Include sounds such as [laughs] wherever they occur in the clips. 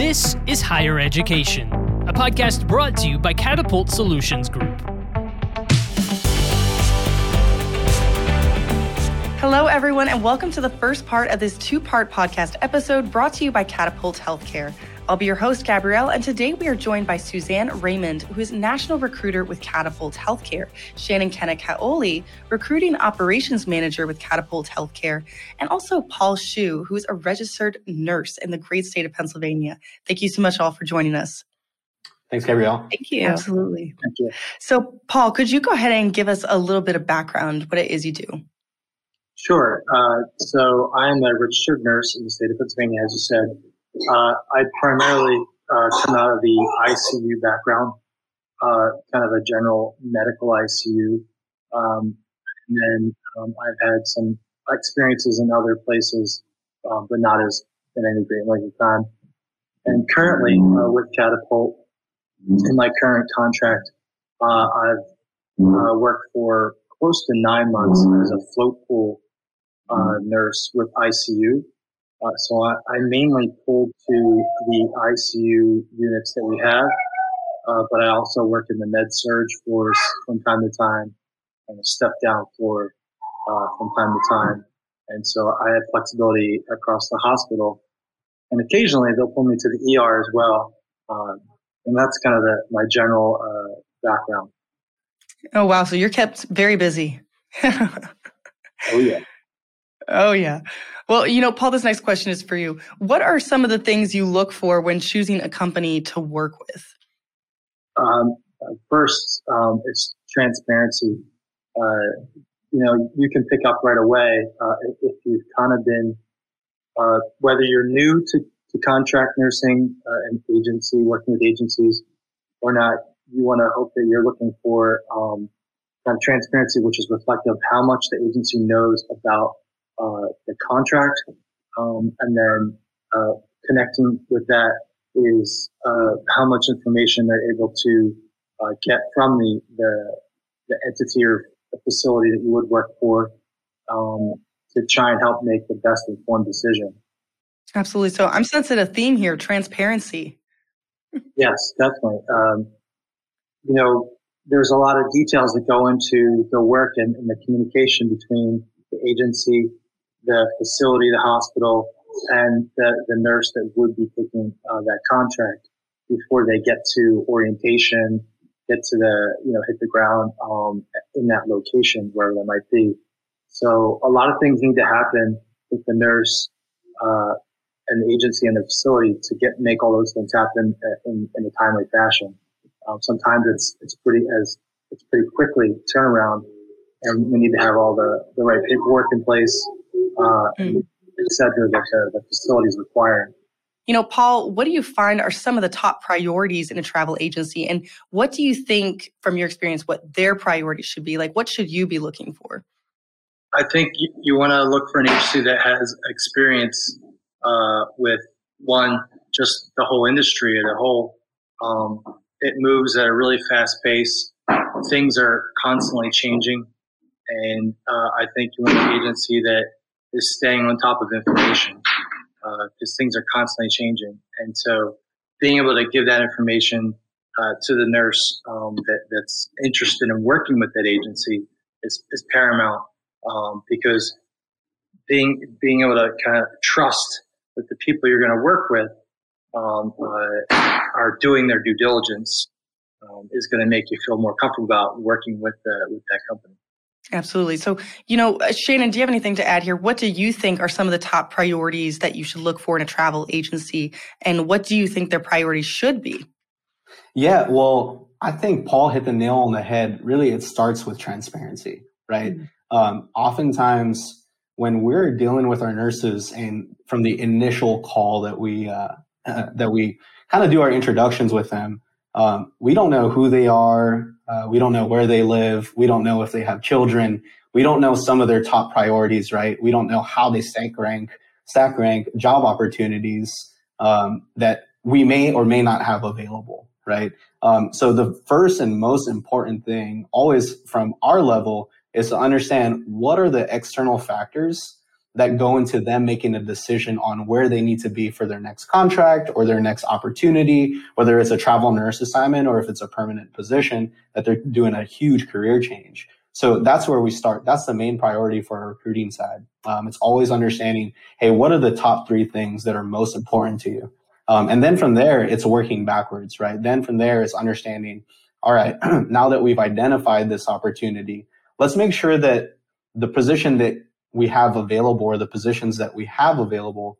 This is Higher Education, a podcast brought to you by Catapult Solutions Group. Hello, everyone, and welcome to the first part of this two part podcast episode brought to you by Catapult Healthcare. I'll be your host, Gabrielle, and today we are joined by Suzanne Raymond, who is national recruiter with Catapult Healthcare, Shannon Kanakaole recruiting operations manager with Catapult Healthcare, and also Paul Shoe, who is a registered nurse in the great state of Pennsylvania. Thank you so much all for joining us. Thanks, Gabrielle. Thank you. Absolutely. Thank you. So, Paul, could you go ahead and give us a little bit of background, what it is you do? Sure. Uh, so I am a registered nurse in the state of Pennsylvania, as you said. Uh, I primarily uh, come out of the ICU background, uh, kind of a general medical ICU. Um, and then um, I've had some experiences in other places, um, but not as in any great length of time. And currently uh, with Catapult, in my current contract, uh, I've uh, worked for close to nine months as a float pool nurse with ICU. Uh, so I, I, mainly pulled to the ICU units that we have, uh, but I also work in the med surg force from time to time and a step down floor uh, from time to time. And so I have flexibility across the hospital. And occasionally they'll pull me to the ER as well. Um, and that's kind of the, my general uh, background. Oh, wow. So you're kept very busy. [laughs] oh, yeah. Oh, yeah. Well, you know, Paul, this next question is for you. What are some of the things you look for when choosing a company to work with? Um, first, um, it's transparency. Uh, you know, you can pick up right away uh, if you've kind of been, uh, whether you're new to, to contract nursing uh, and agency, working with agencies or not, you want to hope that you're looking for um, kind of transparency, which is reflective of how much the agency knows about the contract, um, and then uh, connecting with that is uh, how much information they're able to get from the, the, the entity or the facility that you would work for um, to try and help make the best informed decision. Absolutely. So I'm sensing a theme here: transparency. [laughs] yes, definitely. Um, you know, there's a lot of details that go into the work and, and the communication between the agency the facility, the hospital, and the, the nurse that would be taking uh, that contract before they get to orientation, get to the, you know, hit the ground um, in that location, wherever that might be. So a lot of things need to happen with the nurse uh, and the agency and the facility to get make all those things happen uh, in, in a timely fashion. Um, sometimes it's it's pretty as it's pretty quickly turnaround, and we need to have all the the right paperwork in place uh, mm. et cetera, that the, the facilities require. You know, Paul, what do you find are some of the top priorities in a travel agency? And what do you think, from your experience, what their priorities should be? Like, what should you be looking for? I think you, you want to look for an agency that has experience uh, with one, just the whole industry as a whole. Um, it moves at a really fast pace. Things are constantly changing. And uh, I think you want an agency that is staying on top of information because uh, things are constantly changing. And so being able to give that information uh, to the nurse um, that, that's interested in working with that agency is, is paramount um, because being being able to kind of trust that the people you're going to work with um, uh, are doing their due diligence um, is going to make you feel more comfortable about working with the, with that company. Absolutely. So, you know, uh, Shannon, do you have anything to add here? What do you think are some of the top priorities that you should look for in a travel agency? And what do you think their priorities should be? Yeah, well, I think Paul hit the nail on the head. Really, it starts with transparency, right? Mm-hmm. Um, oftentimes, when we're dealing with our nurses, and from the initial call that we uh, uh, [laughs] that we kind of do our introductions with them, um, we don't know who they are. Uh, we don't know where they live. We don't know if they have children. We don't know some of their top priorities, right? We don't know how they stack rank, stack rank job opportunities um, that we may or may not have available, right? Um, so the first and most important thing, always from our level, is to understand what are the external factors that go into them making a decision on where they need to be for their next contract or their next opportunity, whether it's a travel nurse assignment or if it's a permanent position, that they're doing a huge career change. So that's where we start. That's the main priority for our recruiting side. Um, it's always understanding, hey, what are the top three things that are most important to you? Um, and then from there, it's working backwards, right? Then from there, it's understanding, all right, [clears throat] now that we've identified this opportunity, let's make sure that the position that we have available or the positions that we have available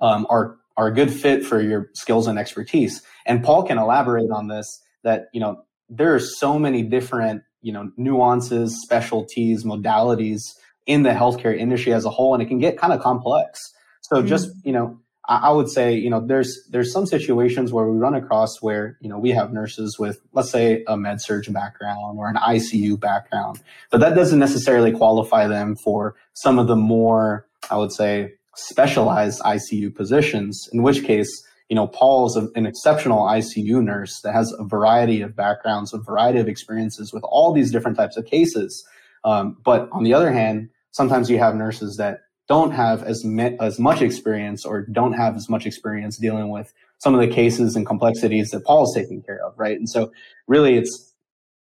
um, are are a good fit for your skills and expertise. And Paul can elaborate on this. That you know there are so many different you know nuances, specialties, modalities in the healthcare industry as a whole, and it can get kind of complex. So mm-hmm. just you know I would say, you know, there's there's some situations where we run across where, you know, we have nurses with, let's say, a med surg background or an ICU background, but that doesn't necessarily qualify them for some of the more, I would say, specialized ICU positions. In which case, you know, Paul's an exceptional ICU nurse that has a variety of backgrounds, a variety of experiences with all these different types of cases. Um, but on the other hand, sometimes you have nurses that don't have as, me- as much experience or don't have as much experience dealing with some of the cases and complexities that Paul is taking care of, right? And so really it's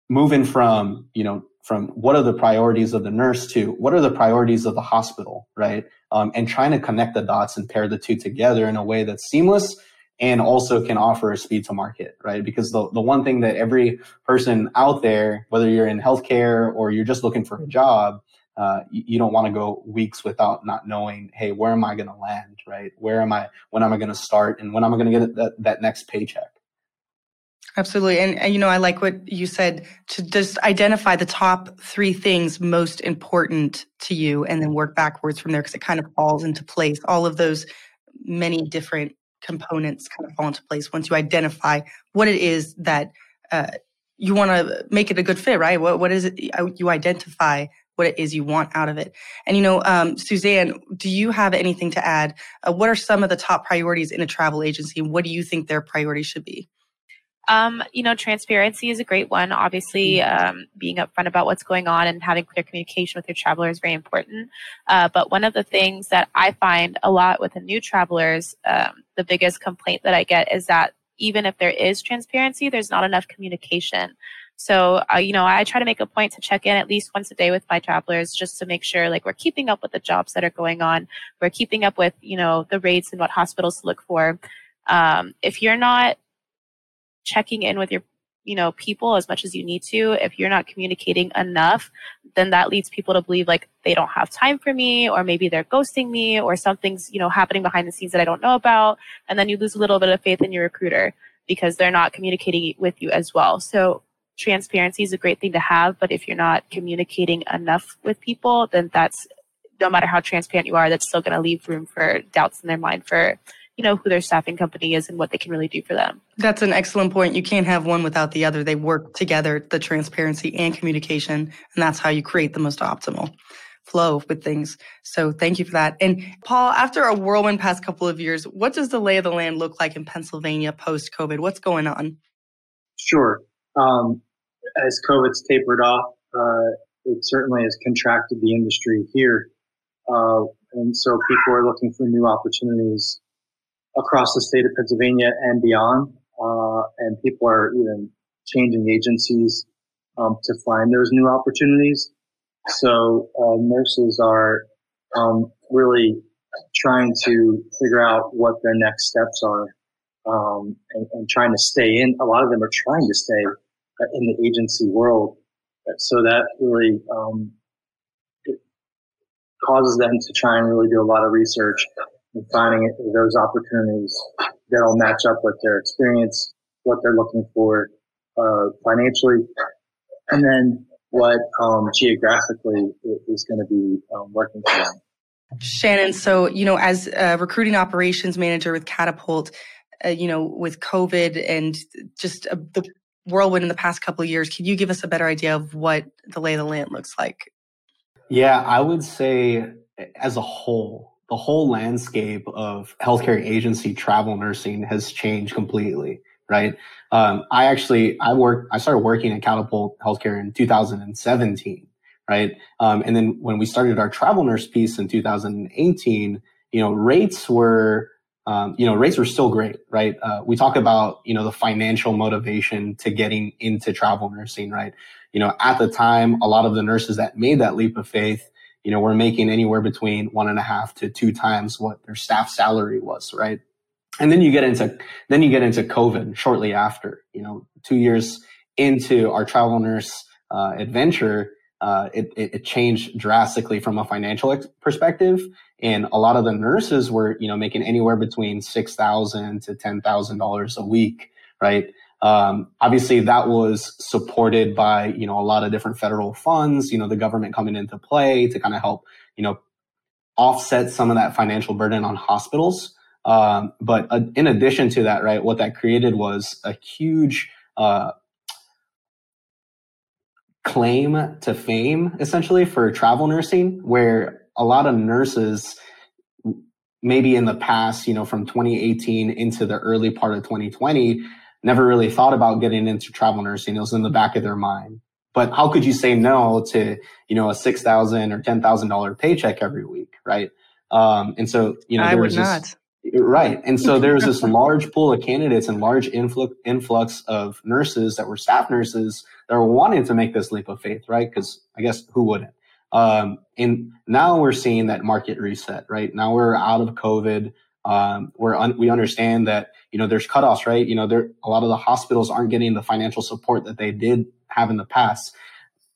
moving from, you know, from what are the priorities of the nurse to what are the priorities of the hospital, right? Um, and trying to connect the dots and pair the two together in a way that's seamless and also can offer a speed to market, right? Because the, the one thing that every person out there, whether you're in healthcare or you're just looking for a job, uh, you, don't want to go weeks without not knowing, hey, where am I going to land, right? Where am I? When am I going to start? And when am I going to get that, that next paycheck? Absolutely. And, and, you know, I like what you said to just identify the top three things most important to you and then work backwards from there because it kind of falls into place. All of those many different components kind of fall into place once you identify what it is that uh, you want to make it a good fit, right? What, what is it you identify what it is you want out of it. And you know, um, Suzanne, do you have anything to add? Uh, what are some of the top priorities in a travel agency? What do you think their priorities should be? Um, you know, transparency is a great one. Obviously, mm-hmm. um, being upfront about what's going on and having clear communication with your traveler is very important. Uh, but one of the things that I find a lot with the new travelers, um, the biggest complaint that I get is that even if there is transparency, there's not enough communication. So, uh, you know, I try to make a point to check in at least once a day with my travelers just to make sure like we're keeping up with the jobs that are going on. We're keeping up with, you know, the rates and what hospitals to look for. Um, if you're not checking in with your, you know, people as much as you need to, if you're not communicating enough, then that leads people to believe like they don't have time for me or maybe they're ghosting me or something's, you know, happening behind the scenes that I don't know about. And then you lose a little bit of faith in your recruiter because they're not communicating with you as well. So transparency is a great thing to have, but if you're not communicating enough with people, then that's no matter how transparent you are, that's still going to leave room for doubts in their mind for you know who their staffing company is and what they can really do for them. That's an excellent point. You can't have one without the other. They work together, the transparency and communication, and that's how you create the most optimal flow with things. So thank you for that. And Paul, after a whirlwind past couple of years, what does the lay of the land look like in Pennsylvania post COVID? What's going on? Sure. Um, as COVID's tapered off, uh, it certainly has contracted the industry here. Uh, and so people are looking for new opportunities across the state of Pennsylvania and beyond. Uh, and people are even changing agencies um, to find those new opportunities. So uh, nurses are um, really trying to figure out what their next steps are um, and, and, trying to stay in. A lot of them are trying to stay in the agency world. So that really um, causes them to try and really do a lot of research and finding those opportunities that'll match up with their experience, what they're looking for uh, financially, and then what um, geographically is going to be um, working for them. Shannon, so you know, as a recruiting operations manager with Catapult, uh, you know, with COVID and just uh, the whirlwind in the past couple of years. Can you give us a better idea of what the lay of the land looks like? Yeah, I would say as a whole, the whole landscape of healthcare agency travel nursing has changed completely. Right. Um, I actually I work I started working at Catapult Healthcare in 2017. right? Um, and then when we started our travel nurse piece in 2018, you know, rates were, um, you know, rates were still great, right? Uh, we talk about, you know, the financial motivation to getting into travel nursing, right? You know, at the time, a lot of the nurses that made that leap of faith, you know, were making anywhere between one and a half to two times what their staff salary was, right? And then you get into, then you get into COVID shortly after, you know, two years into our travel nurse uh, adventure, uh, it, it, changed drastically from a financial ex- perspective. And a lot of the nurses were, you know, making anywhere between six thousand to ten thousand dollars a week, right? Um, obviously, that was supported by, you know, a lot of different federal funds. You know, the government coming into play to kind of help, you know, offset some of that financial burden on hospitals. Um, but uh, in addition to that, right, what that created was a huge uh, claim to fame essentially for travel nursing where a lot of nurses maybe in the past you know from 2018 into the early part of 2020 never really thought about getting into travel nursing. It was in the back of their mind. But how could you say no to you know a six thousand or ten thousand dollar paycheck every week right? Um, and so you know i would not Right. And so there was this [laughs] large pool of candidates and large influx, influx of nurses that were staff nurses that were wanting to make this leap of faith, right? Because I guess who wouldn't? Um, and now we're seeing that market reset, right? Now we're out of COVID. Um, we're un- we understand that you know there's cutoffs, right? You know, there a lot of the hospitals aren't getting the financial support that they did have in the past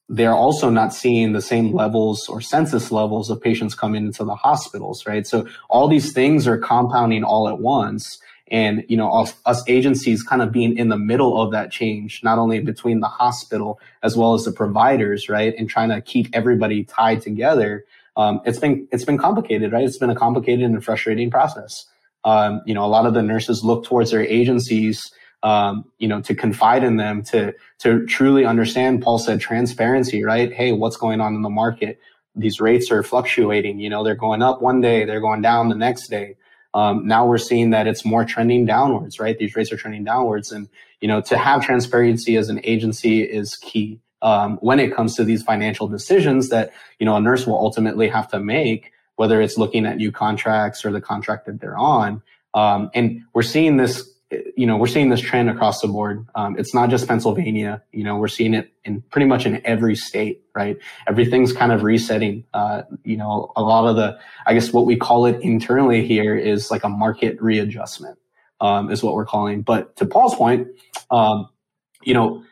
they're also not seeing the same levels or census levels of patients coming into the hospitals, right? So all these things are compounding all at once. And, you know, us, us, agencies kind of being in the middle of that change, not only between the hospital as well as the providers, right? And trying to keep everybody tied together. Um, it's been, it's been complicated, right? It's been a complicated and frustrating process. Um, you know, a lot of the nurses look towards their agencies um, you know, to confide in them, to to truly understand. Paul said transparency, right? Hey, what's going on in the market? These rates are fluctuating. You know, they're going up one day, they're going down the next day. Um, now we're seeing that it's more trending downwards, right? These rates are trending downwards, and you know, to have transparency as an agency is key um, when it comes to these financial decisions that you know a nurse will ultimately have to make, whether it's looking at new contracts or the contract that they're on. Um, and we're seeing this you know, we're seeing this trend across the board. Um, it's not just Pennsylvania. You know, we're seeing it in pretty much in every state, right? Everything's kind of resetting. Uh, you know, a lot of the, I guess what we call it internally here is like a market readjustment, um, is what we're calling. But to Paul's point, um, you know,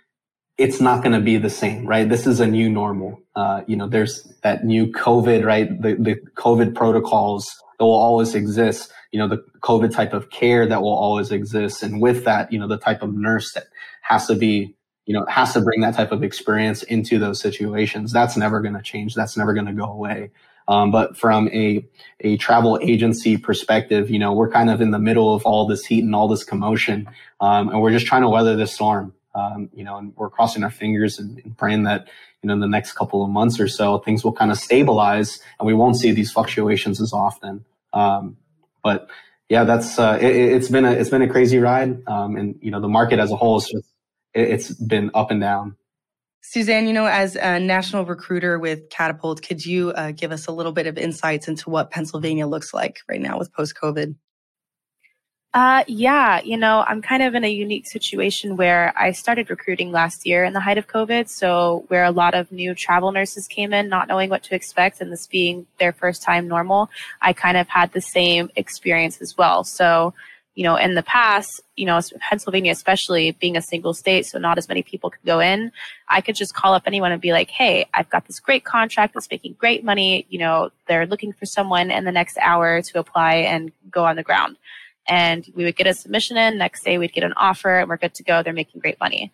it's not going to be the same, right? This is a new normal. Uh, you know, there's that new COVID, right? The, the COVID protocols that will always exist you know, the COVID type of care that will always exist. And with that, you know, the type of nurse that has to be, you know, has to bring that type of experience into those situations. That's never going to change. That's never going to go away. Um, but from a, a travel agency perspective, you know, we're kind of in the middle of all this heat and all this commotion. Um, and we're just trying to weather this storm. Um, you know, and we're crossing our fingers and, and, praying that, you know, in the next couple of months or so, things will kind of stabilize and we won't see these fluctuations as often. Um, but yeah, that's uh, it, has been a it's been a crazy ride, um, and you know the market as a whole is just it, it's been up and down. Suzanne, you know, as a national recruiter with Catapult, could you uh, give us a little bit of insights into what Pennsylvania looks like right now with post COVID? Uh, yeah, you know, I'm kind of in a unique situation where I started recruiting last year in the height of COVID. So, where a lot of new travel nurses came in, not knowing what to expect, and this being their first time normal, I kind of had the same experience as well. So, you know, in the past, you know, Pennsylvania, especially being a single state, so not as many people could go in, I could just call up anyone and be like, hey, I've got this great contract that's making great money. You know, they're looking for someone in the next hour to apply and go on the ground and we would get a submission in. Next day, we'd get an offer, and we're good to go. They're making great money.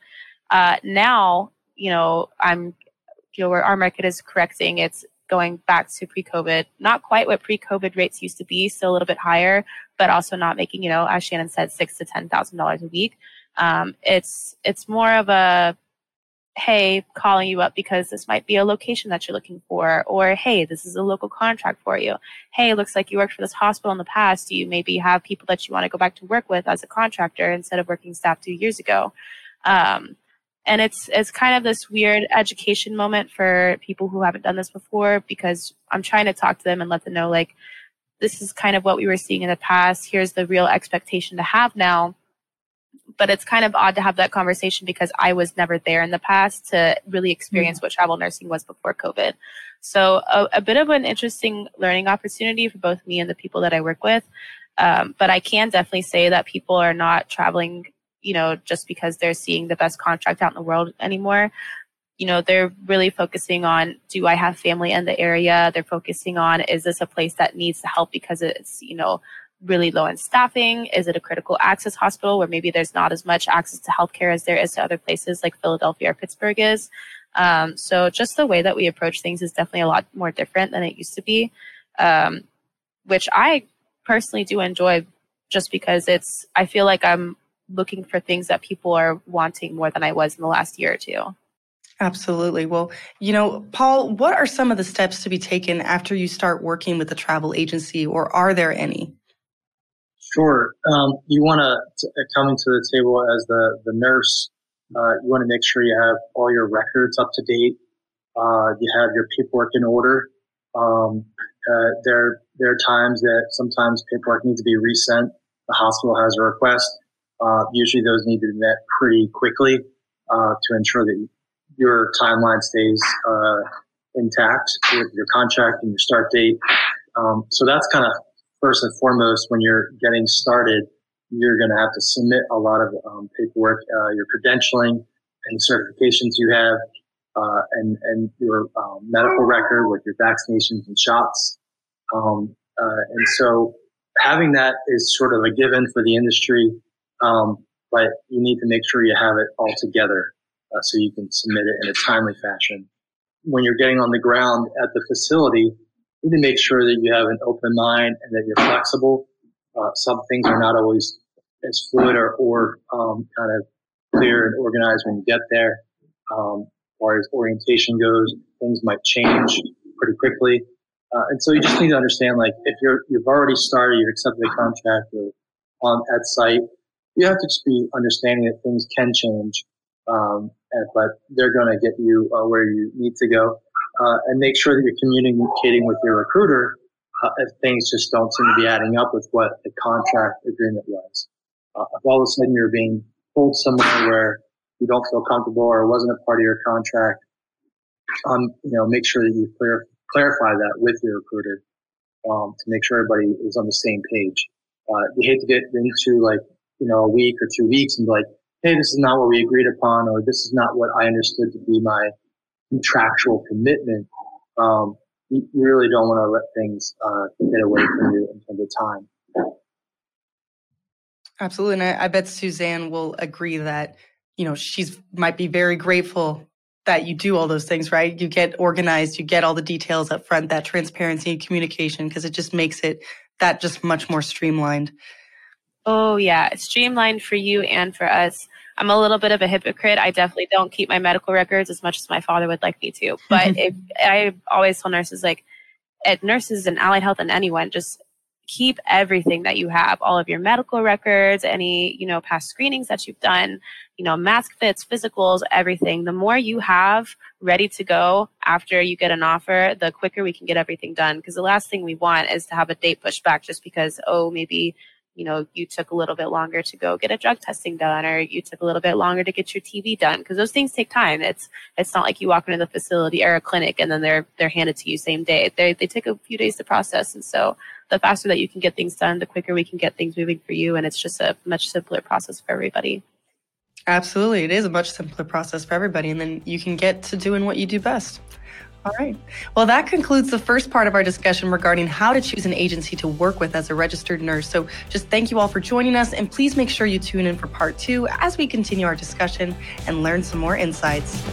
Uh, now, you know, I'm, you know, where our market is correcting. It's going back to pre-COVID, not quite what pre-COVID rates used to be, still a little bit higher, but also not making, you know, as Shannon said, six to ten thousand dollars a week. Um, it's it's more of a hey, calling you up because this might be a location that you're looking for, or hey, this is a local contract for you. Hey, looks like you worked for this hospital in the past. Do you maybe have people that you want to go back to work with as a contractor instead of working staff two years ago? Um, and it's it's kind of this weird education moment for people who haven't done this before because I'm trying to talk to them and let them know like this is kind of what we were seeing in the past. Here's the real expectation to have now. But it's kind of odd to have that conversation because I was never there in the past to really experience mm-hmm. what travel nursing was before COVID. So a, a, bit of an interesting learning opportunity for both me and the people that I work with. Um, but I can definitely say that people are not traveling you know, just because they're seeing the best contract out in the world anymore. You know, they're really focusing on do I have family in the area? They're focusing on is this a place that needs the help because it's, you know, really low in staffing? Is it a critical access hospital where maybe there's not as much access to healthcare as there is to other places like Philadelphia or Pittsburgh is? Um, so just the way that we approach things is definitely a lot more different than it used to be, um, which I personally do enjoy just because it's, I feel like I'm looking for things that people are wanting more than I was in the last year or two. Absolutely. Well, you know, Paul, what are some of the steps to be taken after you start working with a travel agency, or are there any? Sure. Um, you want to come into the table as the, the nurse. Uh, you want to make sure you have all your records up to date. Uh, you have your paperwork in order. Um, uh, there, there are times that sometimes paperwork needs to be resent. The hospital has a request. Uh, usually those need to be met pretty quickly uh, to ensure that your timeline stays uh, intact with your contract and your start date. Um, so that's kind of first and foremost when you're getting started. You're going to have to submit a lot of um, paperwork, uh, your credentialing and certifications you have, uh, and and your um, medical record with your vaccinations and shots. Um, and so having that is sort of a given for the industry. Um, but you need to make sure you have it all together uh, so you can submit it in a timely fashion. When you're getting on the ground at the facility, need to make sure that you have an open mind and that you're flexible. Uh, some things are not always as fluid or, or um, kind of clear and organized when you get there. Um, as far as orientation goes, things might change pretty quickly. Uh, and so you just need to understand, like, if you're, you've already started, you've accepted a contract or on at site, you have to just be understanding that things can change, um, and, but they're going to get you uh, where you need to go. Uh, and make sure that you're communicating with your recruiter uh, if things just don't seem to be adding up with what the contract agreement was. Uh, if all of a sudden you're being pulled somewhere where you don't feel comfortable or wasn't a part of your contract, um, you know, make sure that you clarify that with your recruiter um, to make sure everybody is on the same page. Uh, you hate to get into like you know, a week or two weeks and be like, hey, this is not what we agreed upon, or this is not what I understood to be my contractual commitment. Um, you, really don't want to let things uh, get away from you in terms of time. Absolutely, and I, I bet Suzanne will agree that you know she's might be very grateful that you do all those things right. You get organized, you get all the details up front, that transparency and communication, because it just makes it that just much more streamlined. Oh, yeah. It's streamlined for you and for us. I'm a little bit of a hypocrite. I definitely don't keep my medical records as much as my father would like me to. [laughs] But if I always tell nurses, like, at nurses and allied health and anyone, just keep everything that you have, all of your medical records, any, you know, past screenings that you've done, you know, mask fits, physicals, everything. The more you have ready to go after you get an offer, the quicker we can get everything done. Because the last thing we want is to have a date pushed back just because, oh, maybe you know, you took a little bit longer to go get a drug testing done, or you took a little bit longer to get your TB done, because those things take time. It's it's not like you walk into the facility or a clinic and then they're they're handed to you same day. They they take a few days to process, and so the faster that you can get things done, the quicker we can get things moving for you, and it's just a much simpler process for everybody. Absolutely, it is a much simpler process for everybody, and then you can get to doing what you do best. All right. Well, that concludes the first part of our discussion regarding how to choose an agency to work with as a registered nurse. So, just thank you all for joining us, and please make sure you tune in for part two as we continue our discussion and learn some more insights.